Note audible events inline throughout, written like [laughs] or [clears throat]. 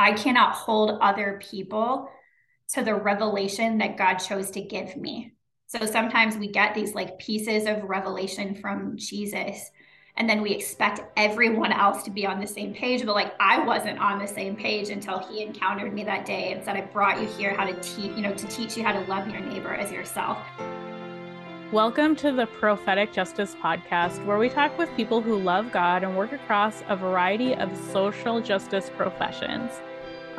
I cannot hold other people to the revelation that God chose to give me. So sometimes we get these like pieces of revelation from Jesus and then we expect everyone else to be on the same page but like i wasn't on the same page until he encountered me that day and said i brought you here how to teach you know to teach you how to love your neighbor as yourself Welcome to the Prophetic Justice Podcast, where we talk with people who love God and work across a variety of social justice professions.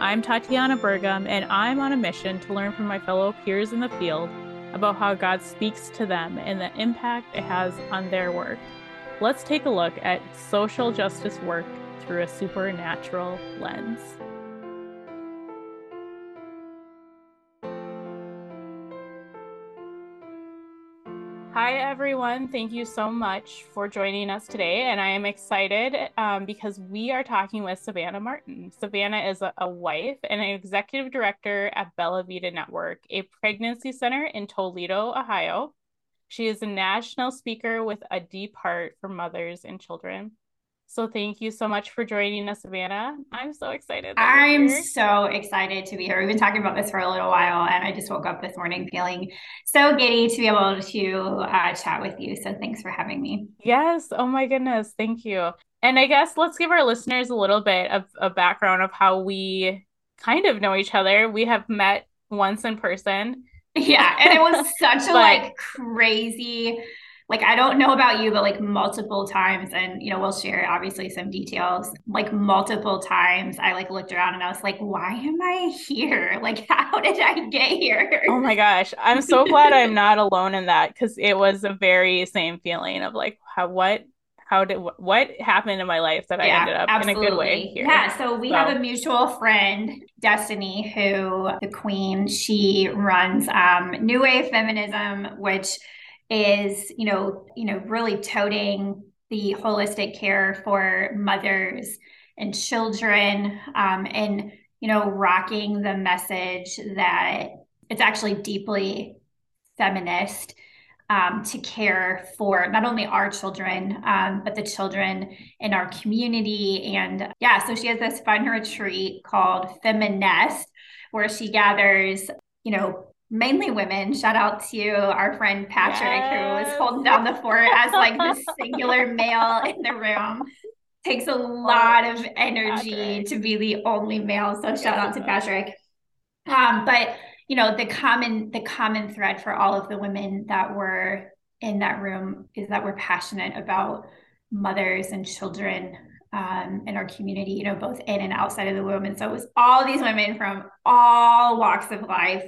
I'm Tatiana Bergam, and I'm on a mission to learn from my fellow peers in the field about how God speaks to them and the impact it has on their work. Let's take a look at social justice work through a supernatural lens. Hi, everyone. Thank you so much for joining us today. And I am excited um, because we are talking with Savannah Marten. Savannah is a, a, wife and an executive director at Bella Vita Network, a pregnancy center in Toledo, Ohio. She is a national speaker with a deep heart for mothers and children. So thank you so much for joining us, Savannah. I'm so excited. I'm so excited to be here. We've been talking about this for a little while, and I just woke up this morning feeling so giddy to be able to uh, chat with you. So thanks for having me. Yes. Oh my goodness. Thank you. And I guess let's give our listeners a little bit of a background of how we kind of know each other. We have met once in person. [laughs] Yeah, and it was [laughs] such a but, like crazy like I don't know about you, but like multiple times, and you know, we'll share obviously some details. Like multiple times, I like looked around and I was like, why am I here? [laughs] Like, how did I get here? Oh my gosh. I'm so glad I'm not alone in that because it was a very same feeling of like, how what how did what happened in my life that yeah, I ended up absolutely. in a good way here? Yeah, so we so. have a mutual friend, Destiny, who the queen, she runs um New Wave Feminism, which is you know you know really toting the holistic care for mothers and children um, and you know rocking the message that it's actually deeply feminist um, to care for not only our children um, but the children in our community. And yeah so she has this fun retreat called feminist where she gathers you know mainly women. Shout out to our friend Patrick, yes. who was holding down the fort as like the [laughs] singular male in the room. Takes a lot of energy Patrick. to be the only male. So shout out to Patrick. Um, but you know, the common the common thread for all of the women that were in that room is that we're passionate about mothers and children um, in our community, you know, both in and outside of the womb. And so it was all these women from all walks of life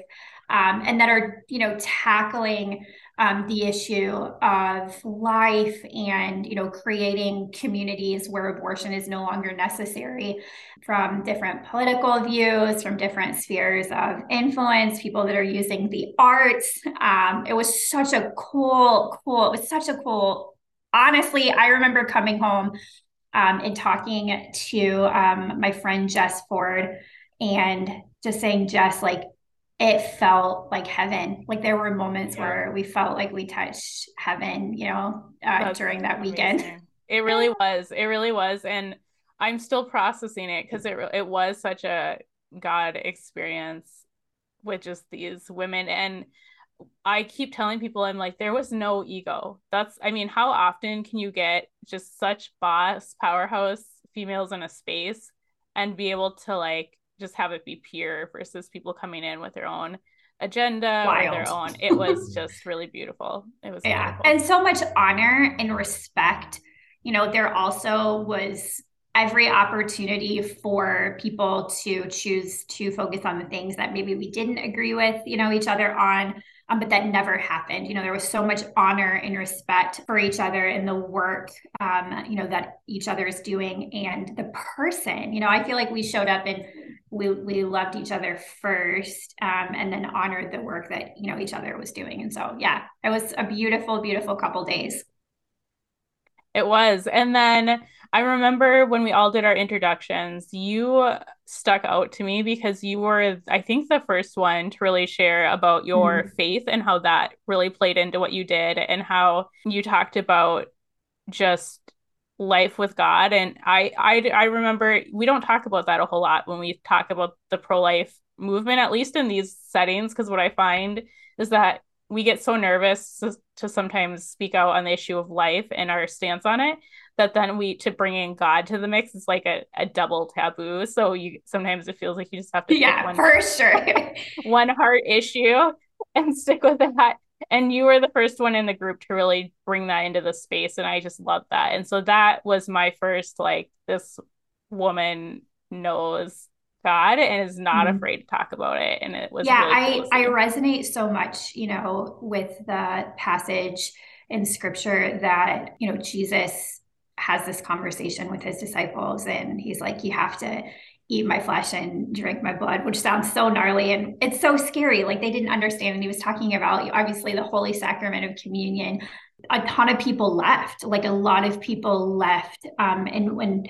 um, and that are you know tackling um, the issue of life and you know creating communities where abortion is no longer necessary from different political views from different spheres of influence people that are using the arts. Um, it was such a cool cool it was such a cool honestly i remember coming home um, and talking to um, my friend jess ford and just saying jess like it felt like heaven. Like there were moments yeah. where we felt like we touched heaven, you know, uh, during that weekend. It really was. It really was. And I'm still processing it because it, it was such a God experience with just these women. And I keep telling people, I'm like, there was no ego. That's, I mean, how often can you get just such boss, powerhouse females in a space and be able to like just have it be pure versus people coming in with their own agenda Wild. or their own. It was [laughs] just really beautiful. It was yeah, beautiful. and so much honor and respect. You know, there also was every opportunity for people to choose to focus on the things that maybe we didn't agree with, you know, each other on um, but that never happened. You know, there was so much honor and respect for each other and the work, um, you know, that each other is doing and the person. You know, I feel like we showed up and we we loved each other first, um, and then honored the work that you know each other was doing. And so, yeah, it was a beautiful, beautiful couple days. It was, and then I remember when we all did our introductions, you stuck out to me because you were, I think, the first one to really share about your mm. faith and how that really played into what you did and how you talked about just life with God. And I, I, I remember we don't talk about that a whole lot when we talk about the pro life movement, at least in these settings. Because what I find is that we get so nervous to, to, sometimes speak out on the issue of life and our stance on it that then we to bring in God to the mix is like a, a double taboo. So you sometimes it feels like you just have to yeah one, for sure [laughs] one heart issue and stick with that and you were the first one in the group to really bring that into the space and i just love that and so that was my first like this woman knows god and is not mm-hmm. afraid to talk about it and it was yeah really cool i i resonate so much you know with the passage in scripture that you know jesus has this conversation with his disciples and he's like you have to eat my flesh and drink my blood, which sounds so gnarly and it's so scary. Like they didn't understand. And he was talking about obviously the holy sacrament of communion. A ton of people left, like a lot of people left. Um, and when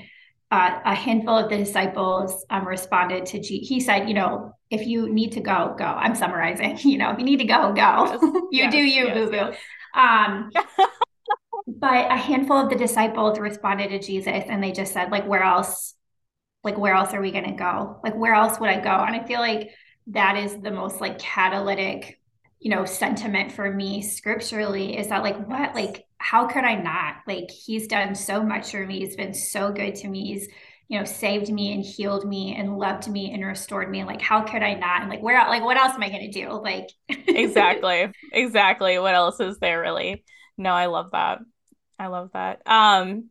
uh, a handful of the disciples um, responded to G, he said, you know, if you need to go, go. I'm summarizing, [laughs] you know, if you need to go, go. Yes. [laughs] you yes, do you, yes, boo boo. Um, [laughs] but a handful of the disciples responded to Jesus and they just said, like, where else like where else are we going to go? Like where else would i go? And i feel like that is the most like catalytic you know sentiment for me scripturally is that like what like how could i not? Like he's done so much for me. He's been so good to me. He's you know saved me and healed me and loved me and restored me. Like how could i not? And like where like what else am i going to do? Like exactly. [laughs] Exactly. What else is there really? No i love that. I love that. Um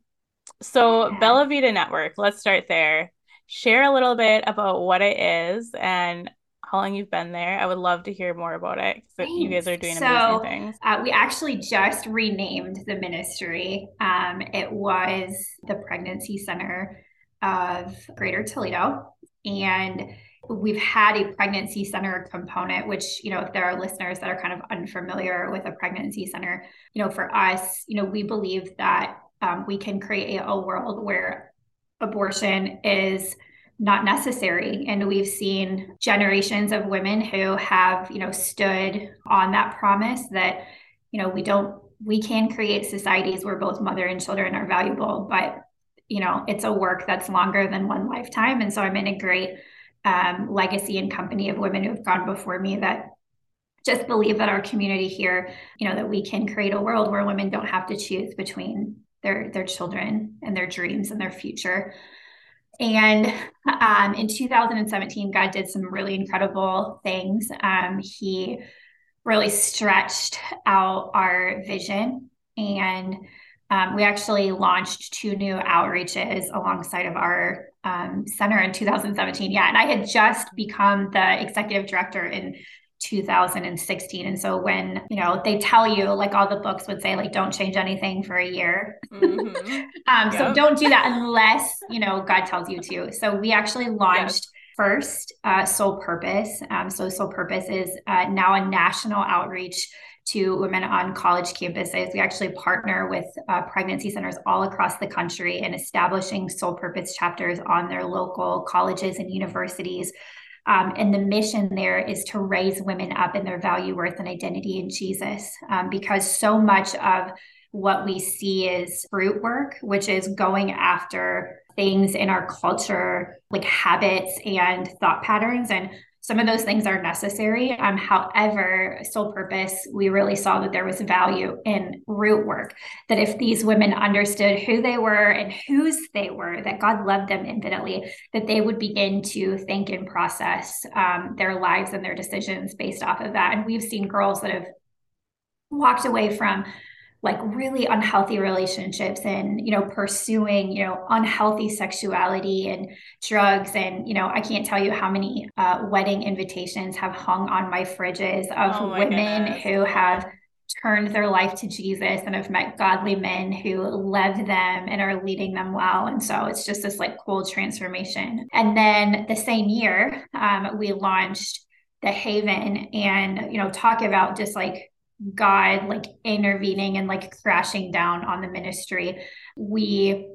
so yeah. bella vita network let's start there share a little bit about what it is and how long you've been there. I would love to hear more about it because you guys are doing so, amazing things. Uh, we actually just renamed the ministry. Um, it was the Pregnancy Center of Greater Toledo. And we've had a pregnancy center component, which, you know, if there are listeners that are kind of unfamiliar with a pregnancy center, you know, for us, you know, we believe that um, we can create a world where abortion is not necessary. And we've seen generations of women who have you know stood on that promise that you know we don't we can create societies where both mother and children are valuable but you know it's a work that's longer than one lifetime. And so i'm in a great um, legacy and company of women who have gone before me that just believe that our community here you know that we can create a world where women don't have to choose between their their children and their dreams and their future. And um, in 2017, God did some really incredible things. Um, he really stretched out our vision, and um, we actually launched two new outreaches alongside of our um, center in 2017. Yeah, and I had just become the executive director in 2016 and so when you know they tell you like all the books would say like don't change anything for a year mm-hmm. [laughs] um, yep. so don't do that unless you know god tells you to so we actually launched first uh, soul purpose um, so soul purpose is uh, now a national outreach to women on college campuses. We actually partner with uh, pregnancy centers all across the country in establishing soul purpose chapters on their local colleges and universities um, and the mission there is to raise women up in their value, worth, and identity in Jesus. Um, because so much of what we see is fruit work, which is going after things in our culture, like habits and thought patterns. And some of those things are necessary. Um, however, sole purpose, we really saw that there was value in root work. That if these women understood who they were and whose they were, that God loved them infinitely, that they would begin to think and process um, their lives and their decisions based off of that. And we've seen girls that have walked away from like really unhealthy relationships and you know pursuing you know unhealthy sexuality and drugs. And you know i can't tell you how many uh, wedding invitations have hung on my fridges of oh my women goodness. who have turned their life to jesus and have met godly men who love them and are leading them well. And so it's just this like cool transformation. And then the same year um, we launched the haven and you know talk about just like God like intervening and like crashing down on the ministry. We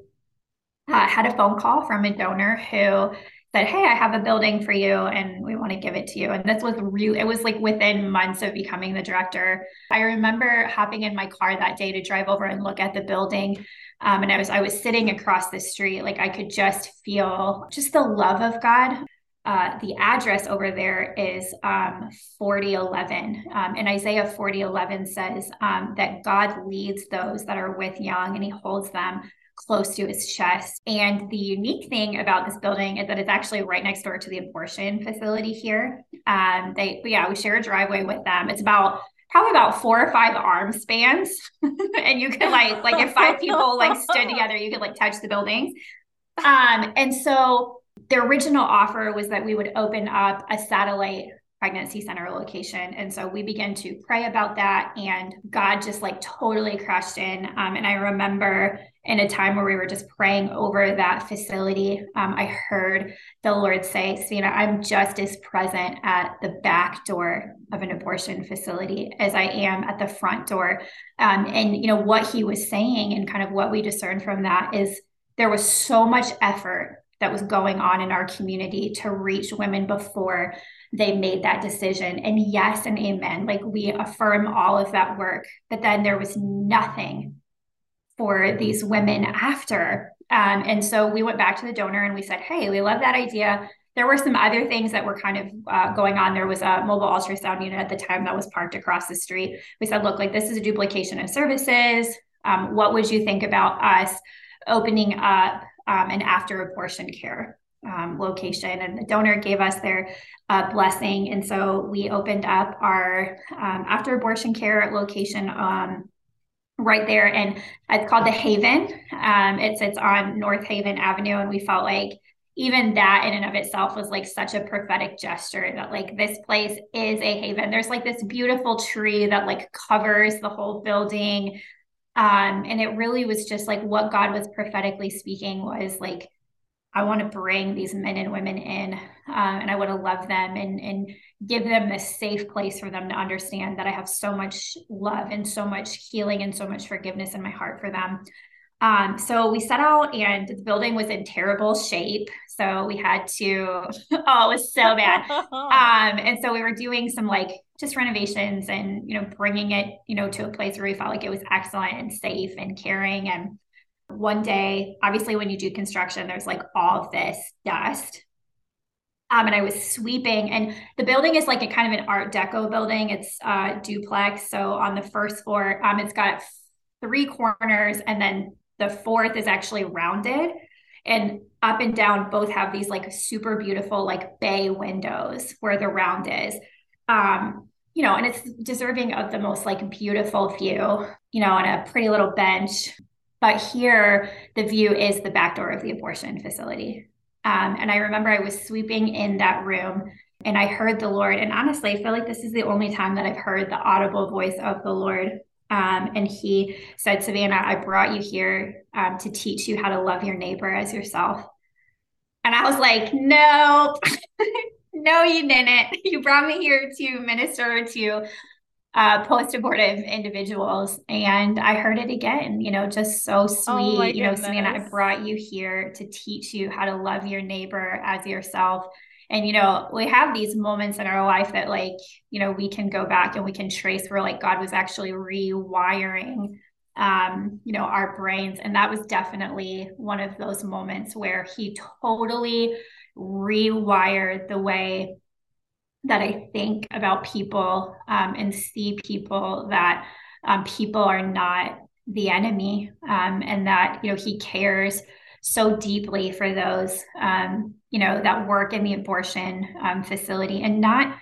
uh, had a phone call from a donor who said, Hey, I have a building for you and we want to give it to you. And this was real, it was like within months of becoming the director. I remember hopping in my car that day to drive over and look at the building. Um, and I was I was sitting across the street, like I could just feel just the love of God. Uh, the address over there is um, 4011. Um, and Isaiah 4011 says um, that God leads those that are with young and he holds them close to his chest. And the unique thing about this building is that it's actually right next door to the abortion facility here. Um, they, yeah, we share a driveway with them. It's about probably about four or five arm spans, [laughs] and you could like like if five people like stood together, you could like touch the buildings. Um, and so the original offer was that we would open up a satellite pregnancy center location. And so we began to pray about that, and God just like totally crashed in. Um, and I remember in a time where we were just praying over that facility, um, I heard the Lord say, Savannah, I'm just as present at the back door of an abortion facility as I am at the front door. Um, and, you know, what he was saying and kind of what we discerned from that is there was so much effort that was going on in our community to reach women before they made that decision. And yes, and amen. Like we affirm all of that work, but then there was nothing for these women after. Um, and so we went back to the donor and we said, hey, we love that idea. There were some other things that were kind of uh, going on. There was a mobile ultrasound unit at the time that was parked across the street. We said, look, like this is a duplication of services. Um, what would you think about us opening up um, an after abortion care um, location? And the donor gave us their uh, blessing. And so we opened up our um, after abortion care location um, right there. And it's called the haven. Um, it sits on north haven avenue. And we felt like even that in and of itself was like such a prophetic gesture that like this place is a haven. There's like this beautiful tree that like covers the whole building um, and it really was just like what god was prophetically speaking was like I want to bring these men and women in, um, and I want to love them and and give them a safe place for them to understand that I have so much love and so much healing and so much forgiveness in my heart for them. Um, so we set out, and the building was in terrible shape. So we had to, [laughs] oh, it was so bad. [laughs] Um, and so we were doing some like just renovations and you know bringing it you know to a place where we felt like it was excellent and safe and caring and one day, obviously, when you do construction, there's like all of this dust. Um, and I was sweeping, and the building is like a kind of an Art Deco building. It's uh, duplex. So on the first floor, um, it's got three corners, and then the fourth is actually rounded. And up and down both have these like super beautiful like bay windows where the round is. Um, you know, and it's deserving of the most like beautiful view, you know, on a pretty little bench but here, the view is the back door of the abortion facility. Um, and I remember I was sweeping in that room and I heard the Lord. And honestly, I feel like this is the only time that I've heard the audible voice of the Lord. Um, and he said, Savannah, I brought you here um, to teach you how to love your neighbor as yourself. And I was like, nope, [laughs] no, you didn't. [laughs] You brought me here to minister to uh, post abortive individuals. And I heard it again, you know, just so oh sweet. Oh you know, Savannah, I brought you here to teach you how to love your neighbor as yourself. And, you know, we have these moments in our life that, like, you know, we can go back and we can trace where, like, God was actually rewiring, um, you know, our brains. And that was definitely one of those moments where He totally rewired the way that I think about people um, and see people that um, people are not the enemy um, and that you know he cares so deeply for those um, you know that work in the abortion um, facility and not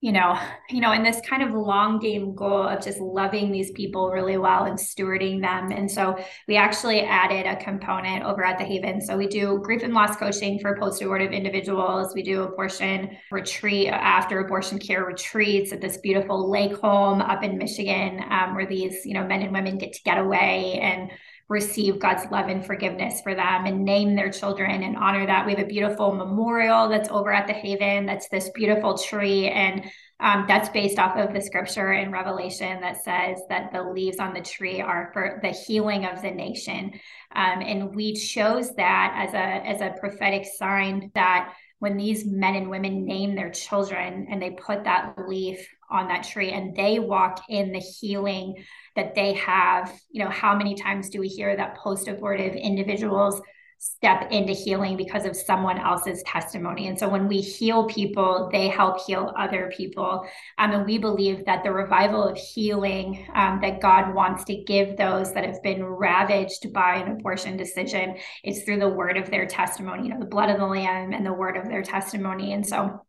you know, you know, in this kind of long game goal of just loving these people really well and stewarding them. And so we actually added a component over at the Haven. So we do grief and loss coaching for post-abortive individuals. We do abortion retreat after abortion care retreats at this beautiful lake home up in Michigan, um, where these, you know, men and women get to get away and receive God's love and forgiveness for them and name their children and honor that. We have a beautiful memorial that's over at the Haven. That's this beautiful tree. And Um, that's based off of the scripture in Revelation that says that the leaves on the tree are for the healing of the nation. Um, and we chose that as a as a prophetic sign that when these men and women name their children and they put that leaf on that tree and they walk in the healing that they have, you know, how many times do we hear that post abortive individuals step into healing because of someone else's testimony. And so when we heal people, they help heal other people. Um, and we believe that the revival of healing um, that God wants to give those that have been ravaged by an abortion decision is through the word of their testimony, you know, the blood of the lamb and the word of their testimony. And so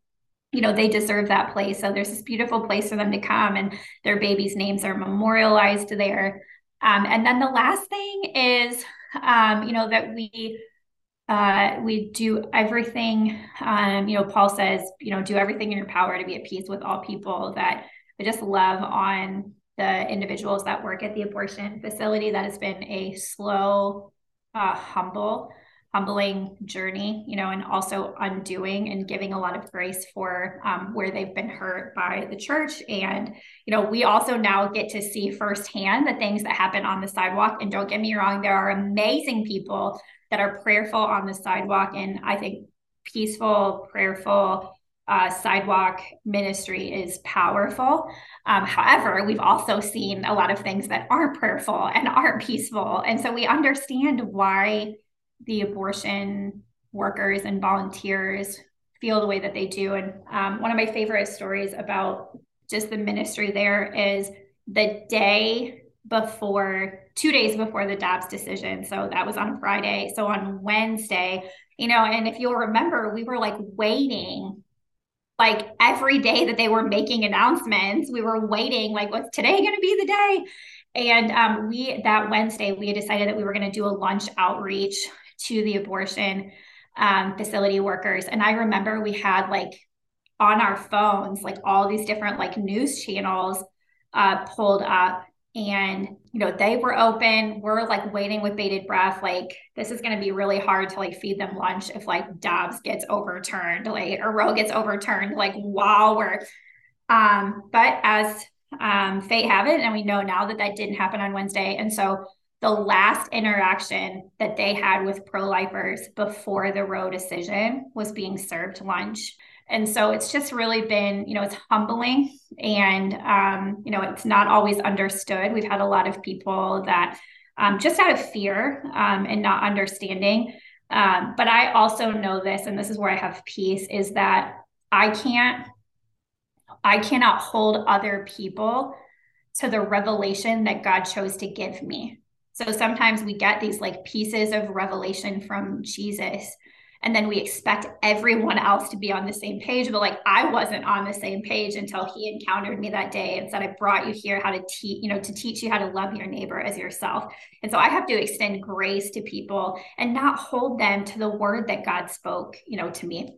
you know they deserve that place so there's this beautiful place for them to come and their babies names are memorialized there um, and then the last thing is um, you know, that we uh, we do everything. Um, you know, Paul says, you know, do everything in your power to be at peace with all people. That I just love on the individuals that work at the abortion facility. That has been a slow, uh, humble humbling journey, you know, and also undoing and giving a lot of grace for um, where they've been hurt by the church. And, you know, we also now get to see firsthand the things that happen on the sidewalk. And don't get me wrong, there are amazing people that are prayerful on the sidewalk. And I think peaceful, prayerful, uh, sidewalk ministry is powerful. Um, however, we've also seen a lot of things that aren't prayerful and aren't peaceful. And so we understand why the abortion workers and volunteers feel the way that they do. And um, one of my favorite stories about just the ministry there is the day before, two days before the Dobbs decision. So that was on Friday. So on Wednesday, you know, and if you'll remember, we were like waiting like every day that they were making announcements, we were waiting, like, what's today going to be the day? And um, we, that Wednesday, we had decided that we were going to do a lunch outreach to the abortion um, facility workers. And I remember we had like on our phones, like all these different like news channels uh, pulled up. And you know they were open. We're like waiting with bated breath. Like this is going to be really hard to like feed them lunch if like dobbs gets overturned like or roe gets overturned like while we're um but as um fate have it and we know now that that didn't happen on wednesday. And so the last interaction that they had with pro lifers before the Roe decision was being served lunch. And so it's just really been, you know, it's humbling and, um, you know, it's not always understood. We've had a lot of people that um, just out of fear um, and not understanding. Um, but I also know this, and this is where I have peace, is that I can't, I cannot hold other people to the revelation that God chose to give me. So sometimes we get these like pieces of revelation from Jesus and then we expect everyone else to be on the same page but like i wasn't on the same page until he encountered me that day and said i brought you here how to teach you know to teach you how to love your neighbor as yourself. And so i have to extend grace to people and not hold them to the word that god spoke you know to me.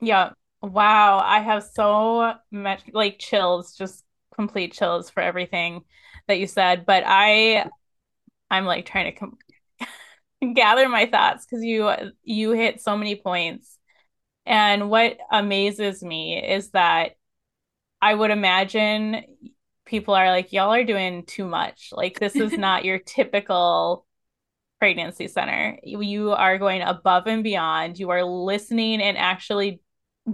Yeah. Wow. I have so much like chills just complete chills for everything that you said but i I'm like trying to com- [laughs] gather my thoughts because you you hit so many points. And what amazes me is that I would imagine people are like, y'all are doing too much. Like this is [laughs] not your typical pregnancy center. You are going above and beyond. You are listening and actually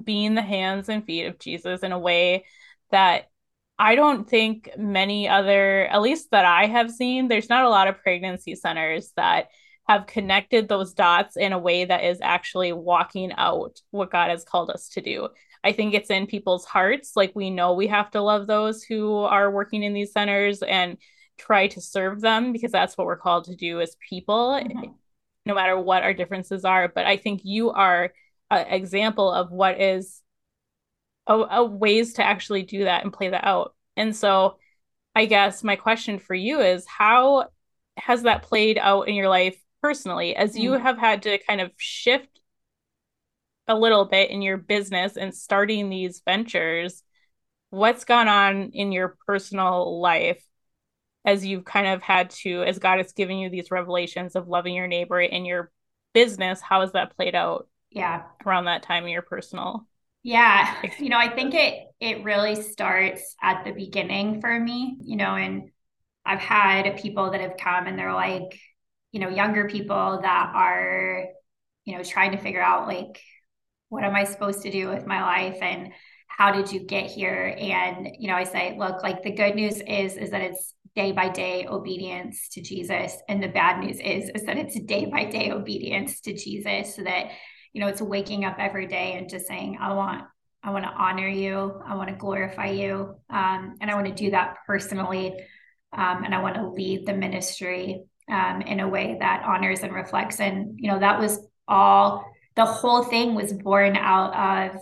being the hands and feet of Jesus in a way that I don't think many other, at least that I have seen, there's not a lot of pregnancy centers that have connected those dots in a way that is actually walking out what God has called us to do. I think it's in people's hearts. Like we know we have to love those who are working in these centers and try to serve them because that's what we're called to do as people, mm-hmm. no matter what our differences are. But I think you are an example of what is a, a ways to actually do that and play that out. And so I guess my question for you is how has that played out in your life personally as you mm. have had to kind of shift a little bit in your business and starting these ventures? What's gone on in your personal life as you've kind of had to, as God has given you these revelations of loving your neighbor in your business? How has that played out? Yeah. Around that time in your personal Yeah. You know, I think it it really starts at the beginning for me, you know, and I've had people that have come and they're like, you know, younger people that are, you know, trying to figure out like what am I supposed to do with my life and how did you get here? And, you know, I say, look, like the good news is is that it's day by day obedience to Jesus. And the bad news is is that it's day by day obedience to Jesus so that you know, it's waking up every day and just saying, I want, I want to honor you. I want to glorify you. Um, and I want to do that personally. Um, and I want to lead the ministry um, in a way that honors and reflects. And, you know, that was all, the whole thing was born out of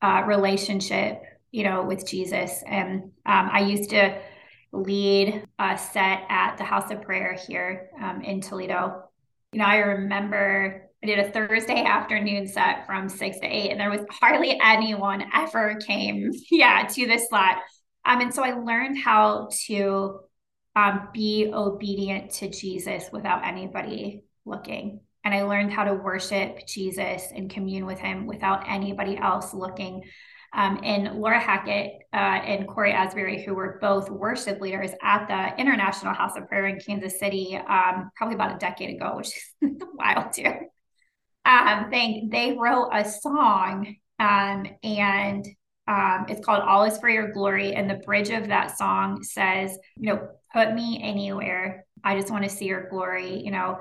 uh, relationship, you know, with Jesus. And um, I used to lead a set at the House of Prayer here um, in Toledo. You know, I remember I did a Thursday afternoon set from six to eight, and there was hardly anyone ever came, [laughs] yeah, to this slot. Um, and so I learned how to um, be obedient to Jesus without anybody looking. And I learned how to worship Jesus and commune with him without anybody else looking. Um, and Laura Hackett uh, and Cory Asbury, who were both worship leaders at the International House of Prayer in Kansas City, um, probably about a decade ago, which is [laughs] wild too um, they they wrote a song um, and um, it's called All Is for Your Glory. And the bridge of that song says, you know, put me anywhere. I just want to see your glory, you know.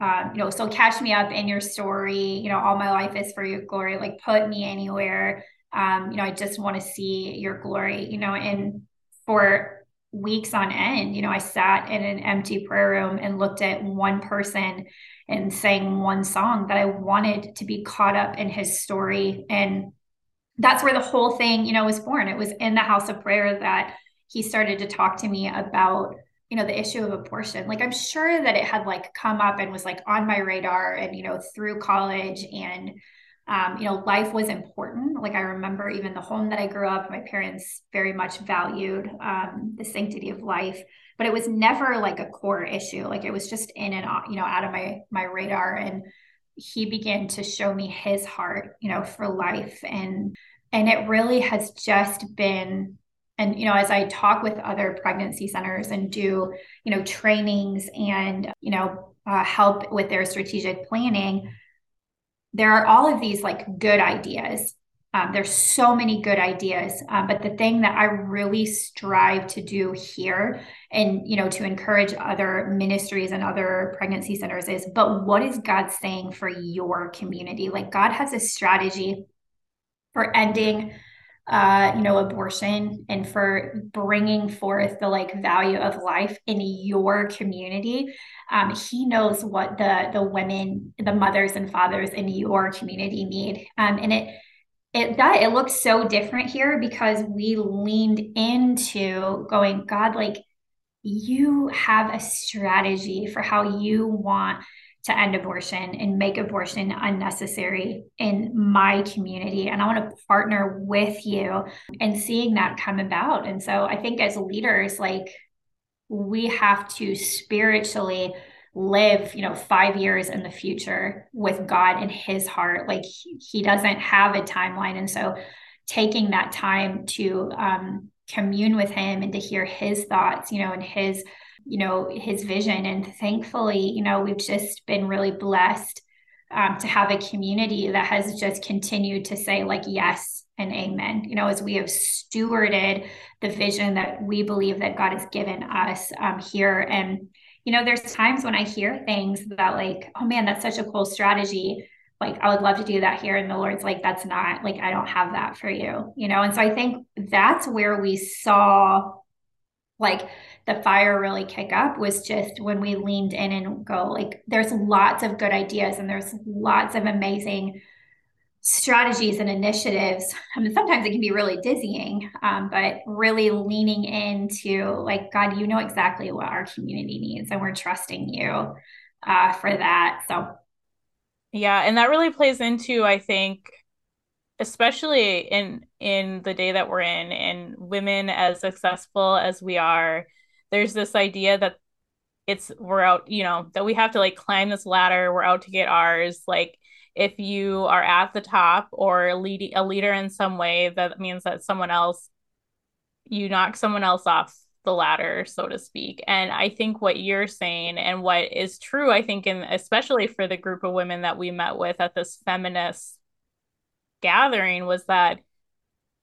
Um, you know, so catch me up in your story. You know, all my life is for your glory. Like, put me anywhere. Um, you know, I just want to see your glory. You know, and for weeks on end, you know, I sat in an empty prayer room and looked at one person and sang one song that I wanted to be caught up in his story. And that's where the whole thing, you know, was born. It was in the house of prayer that he started to talk to me about, you know, the issue of abortion. Like I'm sure that it had like come up and was like on my radar and, you know, through college and um, you know, life was important. Like I remember even the home that I grew up, my parents very much valued um, the sanctity of life but it was never like a core issue. Like it was just in and out, you know, out of my my radar. And he began to show me his heart, you know, for life. And and it really has just been and you know as i talk with other pregnancy centers and do you know trainings and you know uh, help with their strategic planning there are all of these like good ideas um, there's so many good ideas, um, but the thing that I really strive to do here, and you know, to encourage other ministries and other pregnancy centers, is but what is God saying for your community? Like God has a strategy for ending, uh, you know, abortion and for bringing forth the like value of life in your community. Um, he knows what the the women, the mothers and fathers in your community need, um, and it it that it looks so different here because we leaned into going god like you have a strategy for how you want to end abortion and make abortion unnecessary in my community and i want to partner with you and seeing that come about and so i think as leaders like we have to spiritually live, you know, five years in the future with God in his heart. Like he, he doesn't have a timeline. And so taking that time to um, commune with him and to hear his thoughts, you know, and his, you know, his vision. And thankfully, you know, we've just been really blessed um, to have a community that has just continued to say like yes and amen you know as we have stewarded the vision that we believe that god has given us um, here and you know, there's times when I hear things that like, oh man, that's such a cool strategy. Like, I would love to do that here. And the Lord's like, that's not like, I don't have that for you, you know? And so I think that's where we saw like the fire really kick up was just when we leaned in and go, like, there's lots of good ideas and there's lots of amazing strategies and initiatives. I mean, sometimes it can be really dizzying um, but really leaning into like god you know exactly what our community needs and we're trusting you uh, for that. So yeah and that really plays into i think especially in in the day that we're in and women as successful as we are there's this idea that it's we're out you know that we have to like climb this ladder we're out to get ours like if you are at the top or leading a leader in some way, that means that someone else you knock someone else off the ladder, so to speak. And I think what you're saying and what is true, I think, and especially for the group of women that we met with at this feminist gathering, was that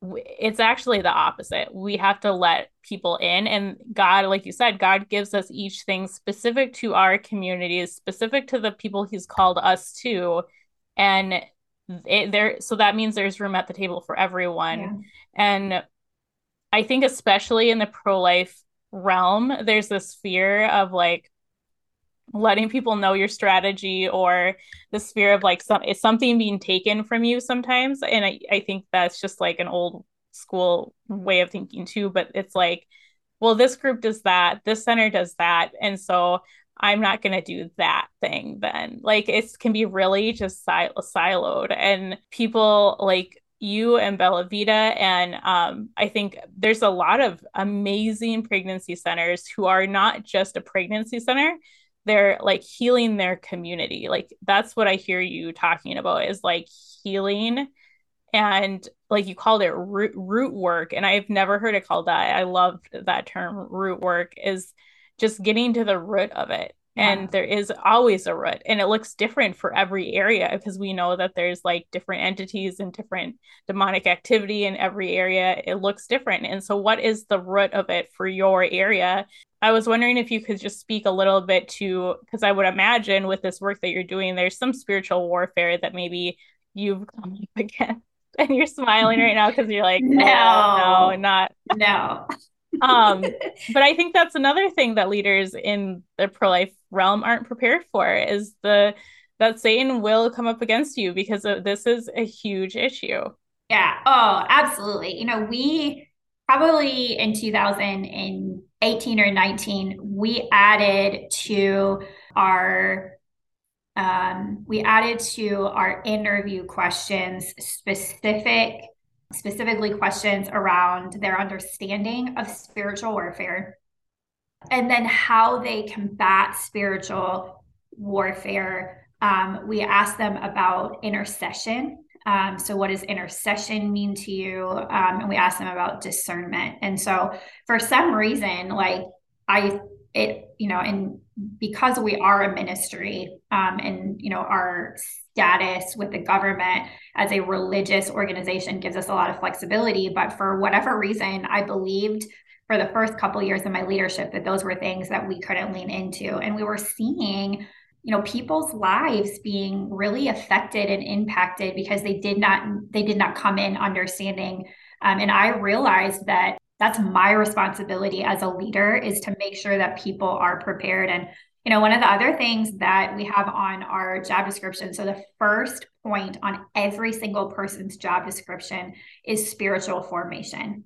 it's actually the opposite. We have to let people in, and God, like you said, God gives us each thing specific to our communities, specific to the people He's called us to, and it, there. So that means there's room at the table for everyone, yeah. and I think especially in the pro life realm, there's this fear of like letting people know your strategy or this fear of like some is something being taken from you sometimes. And I, I think that's just like an old school way of thinking too. But it's like, well, this group does that, this center does that. And so I'm not going to do that thing then. Like it can be really just sil- siloed. And people like you and Bella Vita. And um, I think there's a lot of amazing pregnancy centers who are not just a pregnancy center, they're like healing their community. Like that's what I hear you talking about is like healing and like you called it root, root work and i've never heard it called that i love that term root work is just getting to the root of it and there is always a root and it looks different for every area because we know that there's like different entities and different demonic activity in every area. It looks different and so what is the root of it for your area? I was wondering if you could just speak a little bit to because i would imagine with this work that you're doing there's some spiritual warfare that maybe you've come up [laughs] against and you're smiling right now because you're like no oh, no. not no. Um [laughs] but i think that's another thing that leaders in the pro-life realm aren't prepared for is the that satan will come up against you because of, this is a huge issue. Yeah. Oh absolutely. You know we probably in 2018 or 19 we added to our um, we added to our interview questions specific specifically questions around their understanding of spiritual warfare and then how they combat spiritual warfare. Um, we asked them about intercession. Um, so, what does intercession mean to you? Um, and we asked them about discernment. And so, for some reason, like I, it, you know, and because we are a ministry um, and, you know, our status with the government as a religious organization gives us a lot of flexibility. But for whatever reason, I believed for the first couple years of my leadership that those were things that we couldn't lean into. And we were seeing you know people's lives being really affected and impacted because they did not they did not come in understanding. Um, and i realized that that's my responsibility as a leader is to make sure that people are prepared. And you know one of the other things that we have on our job description so the first point on every single person's job description is spiritual formation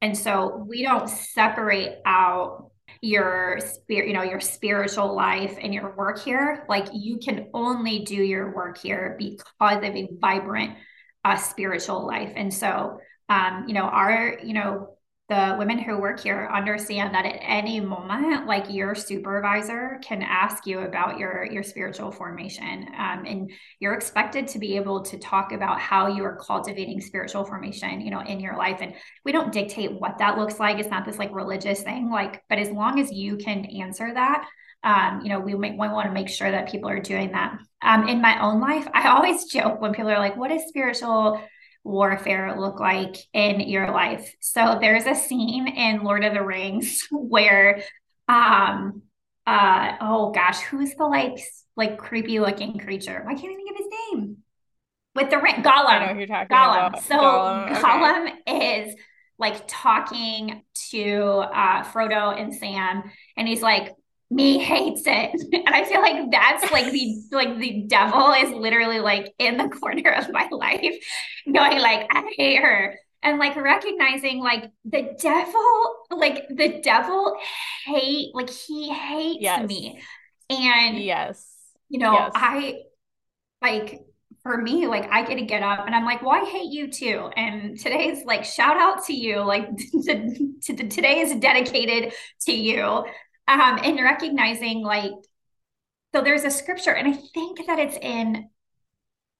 and so we don't separate out your spirit, you know, your spiritual life and your work here. Like you can only do your work here because of a vibrant uh, spiritual life. And so, um, you know, our, you know, the women who work here understand that at any moment like your supervisor can ask you about your your spiritual formation um, and you're expected to be able to talk about how you are cultivating spiritual formation you know in your life and we don't dictate what that looks like it's not this like religious thing like but as long as you can answer that um, you know, we, we want to make sure that people are doing that. Um, in my own life, I always joke when people are like, what is spiritual warfare look like in your life? So there's a scene in Lord of the Rings [laughs] where um uh oh gosh, who's the like like creepy looking creature? Why can't I think of his name? With the ring Gollum. I know who you're talking Gollum. about. So Gollum, okay. Gollum is like talking to uh Frodo and Sam and he's like me hates it [laughs] and i feel like that's like the like the devil is literally like in the corner of my life going like i hate her and like recognizing like the devil like the devil hate like he hates yes. me and yes you know yes. i like for me, like I get to get up and I'm like, well, I hate you too. And today's like shout out to you. Like [laughs] to, to, to, today is dedicated to you um, and recognizing like so there's a scripture and i think that it's in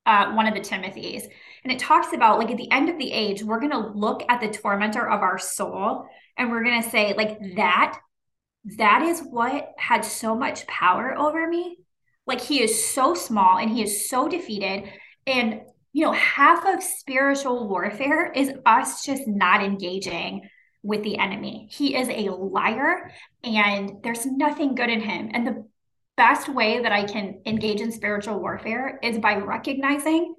uh, one of the Timothys. And it talks about like at the end of the age, we're going to look at the tormentor of our soul and we're going to say, like, that, that is what had so much power over me. Like, he is so small and he is so defeated. And, you know, half of spiritual warfare is us just not engaging with the enemy. He is a liar and there's nothing good in him. And the best way that I can engage in spiritual warfare is by recognizing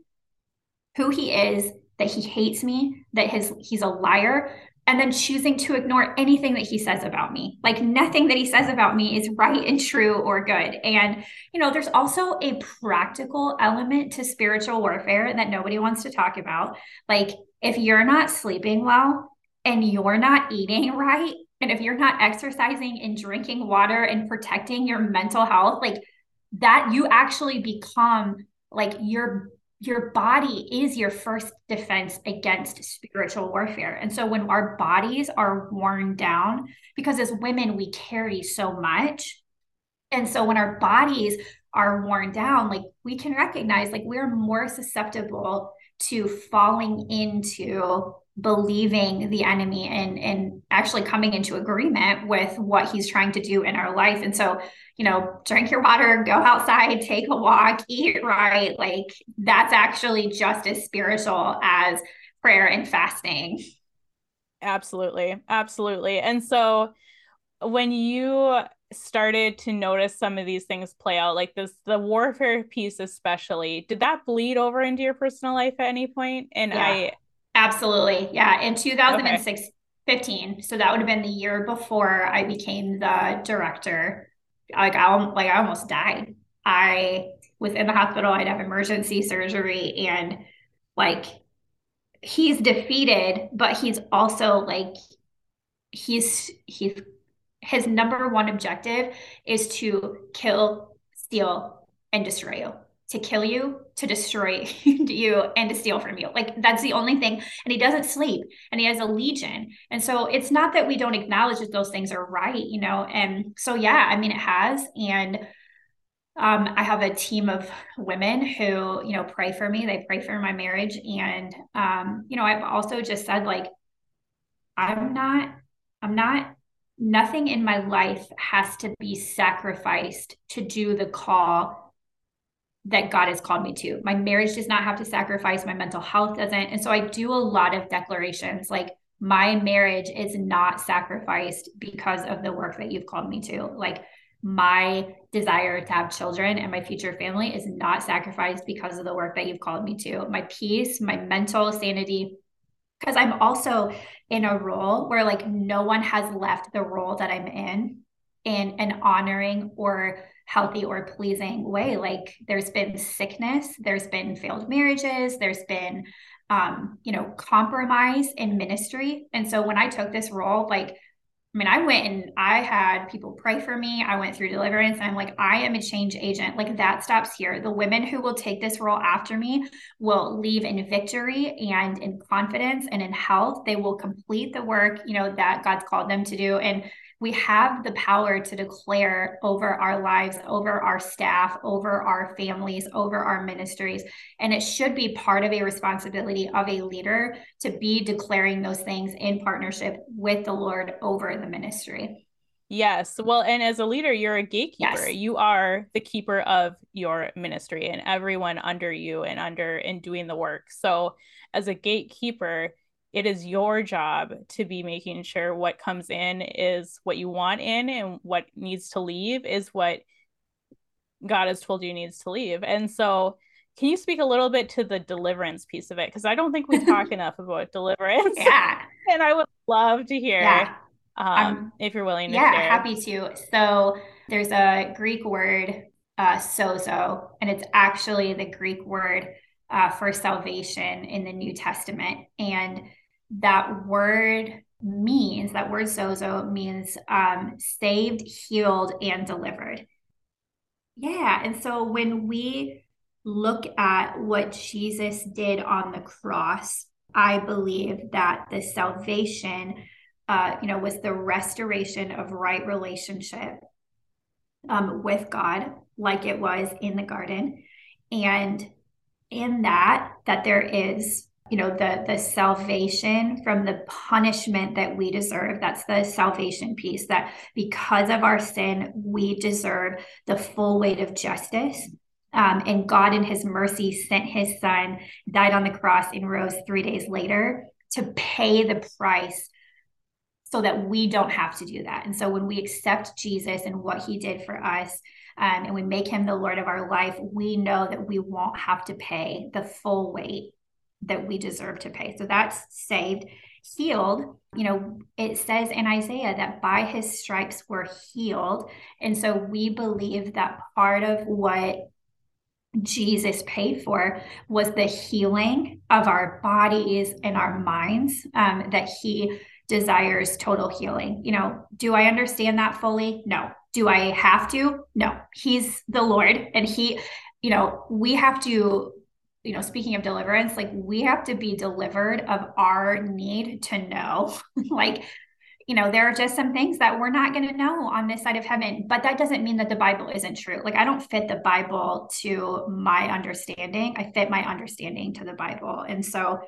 who he is, that he hates me, that his he's a liar, and then choosing to ignore anything that he says about me. Like nothing that he says about me is right and true or good. And you know, there's also a practical element to spiritual warfare that nobody wants to talk about. Like if you're not sleeping well and you're not eating [laughs] right, and if you're not exercising and drinking water and protecting your mental health, like that you actually become like your your body is your first defense against spiritual warfare. And so when our bodies are worn down, because as women, we carry so much. And so when our bodies are worn down, like we can recognize like we're more susceptible to falling into believing the enemy and and actually coming into agreement with what he's trying to do in our life. And so you know drink your water go outside take a walk eat right? Like that's actually just as spiritual as prayer and fasting. Absolutely. Absolutely. And so when you started to notice some of these things play out like this the warfare piece especially did that bleed over into your personal life at any point? And yeah. i Absolutely. Yeah. In 2006, okay. 15. So that would have been the year before I became the director. Like I like I almost died. I was in the hospital. I'd have emergency surgery and like he's defeated, but he's also like he's he's his number one objective is to kill, steal, and destroy you to kill you, to destroy [laughs] you, and to steal from you. Like that's the only thing. And he doesn't sleep and he has a legion. And so it's not that we don't acknowledge that those things are right, you know? And so, yeah, I mean, it has. And um, I have a team of women who, you know, pray for me. They pray for my marriage. And, um, you know, I've also just said, like, I'm not, I'm not nothing in my life has to be sacrificed to do the call that God has called me to. My marriage does not have to sacrifice, my mental health doesn't. And so I do a lot of declarations like, my marriage is not sacrificed because of the work that you've called me to. Like, my desire to have children and my future family is not sacrificed because of the work that you've called me to. My peace, my mental sanity, because I'm also in a role where like no one has left the role that I'm in in an honoring or healthy or pleasing way. Like there's been sickness, there's been failed marriages, there's been um, you know, compromise in ministry. And so when I took this role, like I mean, I went and I had people pray for me. I went through deliverance. And I'm like, I am a change agent. Like that stops here. The women who will take this role after me will leave in victory and in confidence and in health. They will complete the work, you know, that God's called them to do. And we have the power to declare over our lives, over our staff, over our families, over our ministries. And it should be part of a responsibility of a leader to be declaring those things in partnership with the Lord over the ministry. Yes. Well, and as a leader, you're a gatekeeper. Yes. You are the keeper of your ministry and everyone under you and under and doing the work. So, as a gatekeeper, it is your job to be making sure what comes in is what you want in and what needs to leave is what God has told you needs to leave. And so, can you speak a little bit to the deliverance piece of it? Because I don't think we [laughs] talk enough about deliverance. Yeah. [laughs] and I would love to hear yeah. um, um, if you're willing to yeah, share. happy to. So, there's a Greek word, uh, sozo, and it's actually the Greek word uh, for salvation in the New Testament. And that word means that word sozo means um, saved, healed, and delivered. Yeah. And so when we look at what Jesus did on the cross, I believe that the salvation, uh, you know, was the restoration of right relationship um, with God, like it was in the garden. And in that that there is you know the the salvation from the punishment that we deserve. That's the salvation piece that because of our sin we deserve the full weight of justice. Um, and god in his mercy sent his son died on the cross and rose three days later to pay the price so that we don't have to do that. And so when we accept jesus and what he did for us um, and we make him the lord of our life we know that we won't have to pay the full weight that we deserve to pay. So that's saved. Healed, you know, it says in Isaiah that by his stripes we're healed. And so we believe that part of what Jesus paid for was the healing of our bodies and our minds, um, that he desires total healing. You know, do I understand that fully? No. Do I have to? No. He's the Lord and he, you know, we have to you know, speaking of deliverance, like we have to be delivered of our need to know. [laughs] like, you know, there are just some things that we're not going to know on this side of heaven, but that doesn't mean that the Bible isn't true. Like, I don't fit the Bible to my understanding, I fit my understanding to the Bible. And so,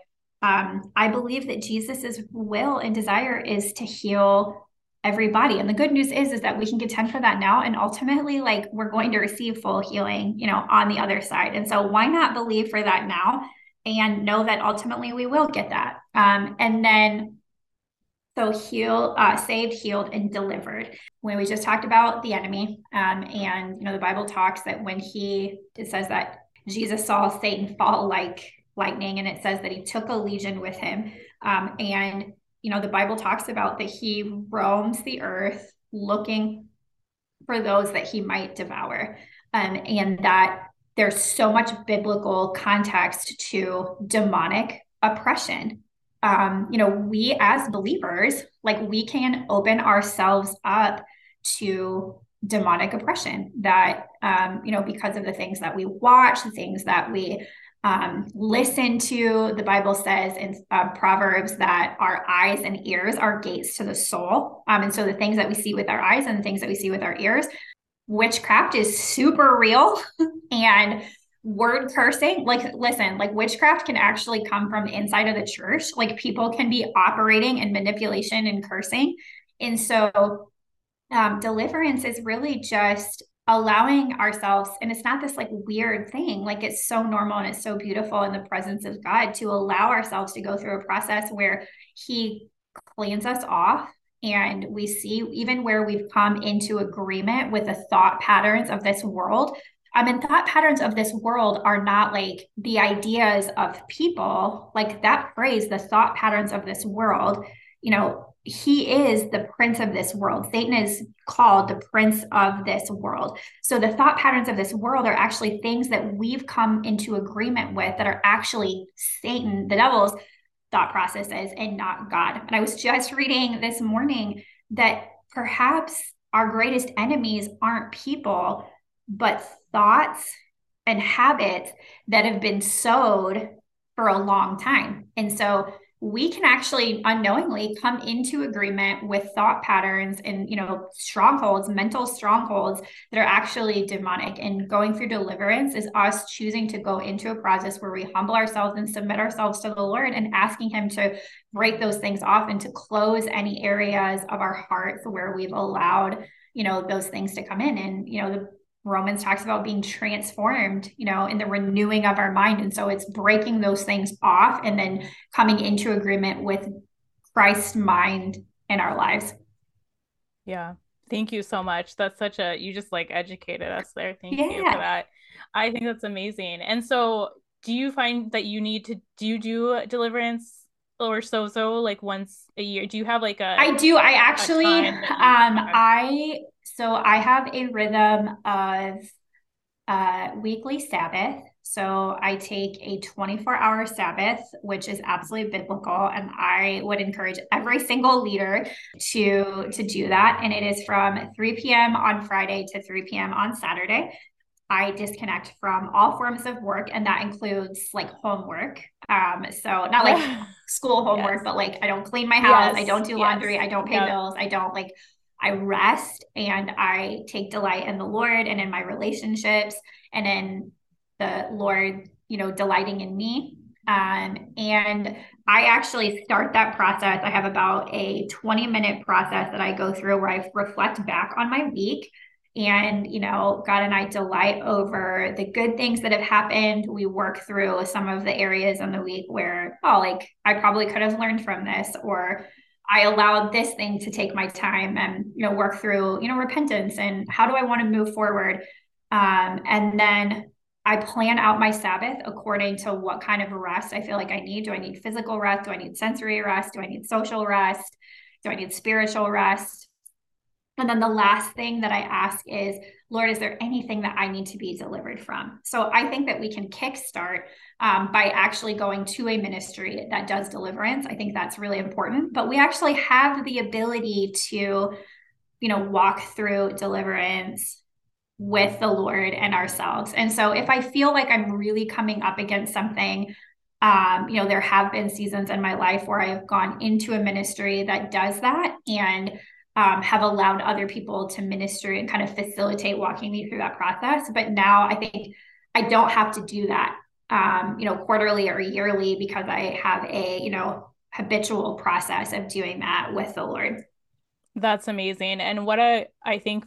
um, I believe that Jesus's will and desire is to heal everybody. And the good news is is that we can contend for that now and ultimately like we're going to receive full healing you know on the other side. And so why not believe for that now and know that ultimately we will get that? Um, and then so heal uh, saved healed and delivered. When we just talked about the enemy um, and you know the bible talks that when he it says that jesus saw satan fall like lightning and it says that he took a legion with him um, and you know, the Bible talks about that he roams the earth looking for those that he might devour. Um, and that there's so much biblical context to demonic oppression. Um, you know, we as believers, like we can open ourselves up to demonic oppression that, um, you know, because of the things that we watch, the things that we um, listen to the bible says in uh, proverbs that our eyes and ears are gates to the soul. Um, and so the things that we see with our eyes and the things that we see with our ears witchcraft is super real. [laughs] And word cursing like listen like witchcraft can actually come from inside of the church. Like people can be operating in manipulation and cursing. And so um, deliverance is really just allowing ourselves and it's not this like weird thing like it's so normal and it's so beautiful in the presence of god to allow ourselves to go through a process where he cleans us off and we see even where we've come into agreement with the thought patterns of this world I mean, thought patterns of this world are not like the ideas of people, like that phrase, the thought patterns of this world. You know, he is the prince of this world. Satan is called the prince of this world. So the thought patterns of this world are actually things that we've come into agreement with that are actually Satan, the devil's thought processes, and not God. And I was just reading this morning that perhaps our greatest enemies aren't people, but thoughts and habits that have been sowed for a long time. And so we can actually unknowingly come into agreement with thought patterns and you know strongholds mental strongholds that are actually demonic. And going through deliverance is us choosing to go into a process where we humble ourselves and submit ourselves to the lord and asking him to break those things off and to close any areas of our hearts where we've allowed you know those things to come in. And you know the Romans talks about being transformed, you know, in the renewing of our mind. And so it's breaking those things off and then coming into agreement with Christ's mind in our lives. Yeah. Thank you so much. That's such a, you just like educated us there. Thank yeah. you for that. I think that's amazing. And so do you find that you need to, do you do deliverance or so so like once a year? Do you have like a, I do. I actually, um, I so I have a rhythm of uh, weekly Sabbath. So I take a 24 hour Sabbath, which is absolutely biblical. And I would encourage every single leader to, to do that. And it is from 3 p.m. on Friday to 3 p.m. on Saturday. I disconnect from all forms of work, and that includes like homework. Um, so not like [sighs] school homework, yes. but like I don't clean my house, yes. I don't do laundry, yes. I don't pay yep. bills, I don't like I rest and I take delight in the Lord and in my relationships and in the Lord, you know, delighting in me. Um, and I actually start that process. I have about a 20 minute process that I go through where I reflect back on my week. And, you know, God and I delight over the good things that have happened. We work through some of the areas in the week where, oh, like I probably could have learned from this, or I allowed this thing to take my time and, you know, work through, you know, repentance and how do I want to move forward. Um, and then I plan out my Sabbath according to what kind of rest I feel like I need. Do I need physical rest? Do I need sensory rest? Do I need social rest? Do I need spiritual rest? And then the last thing that I ask is, Lord, is there anything that I need to be delivered from? So I think that we can kickstart um, by actually going to a ministry that does deliverance. I think that's really important. But we actually have the ability to, you know, walk through deliverance with the Lord and ourselves. And so if I feel like I'm really coming up against something, um, you know, there have been seasons in my life where I've gone into a ministry that does that and um, have allowed other people to minister and kind of facilitate walking me through that process. But now I think I don't have to do that, um, you know, quarterly or yearly because I have a, you know, habitual process of doing that with the Lord. That's amazing. And what I, I think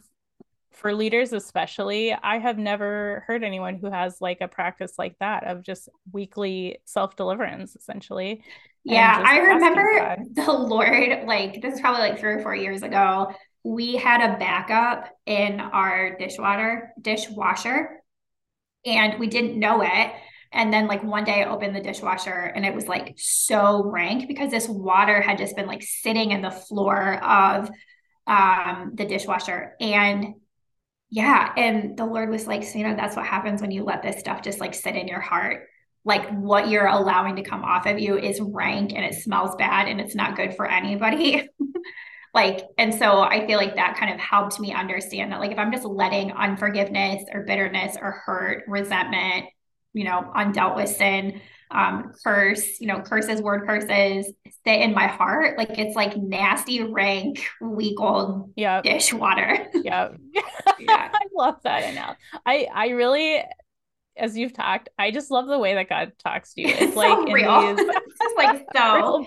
for leaders especially i have never heard anyone who has like a practice like that of just weekly self-deliverance essentially yeah i remember [laughs] the lord like this is probably like three or four years ago we had a backup in our dishwater dishwasher and we didn't know it and then like one day I opened the dishwasher and it was like so rank because this water had just been like sitting in the floor of um the dishwasher and yeah. And the Lord was like, so, you know, that's what happens when you let this stuff just like sit in your heart. Like what you're allowing to come off of you is rank and it smells bad and it's not good for anybody. [laughs] like, and so I feel like that kind of helped me understand that, like, if I'm just letting unforgiveness or bitterness or hurt, resentment, you know, undealt with sin, um, curse, you know, curses, word curses sit in my heart. Like it's like nasty, rank, week old yep. dishwater. [laughs] yeah. [laughs] yeah. I love that. And now I, I really, as you've talked, I just love the way that God talks to you. [laughs] It's, [laughs] it's like [laughs] so real. These, it's like so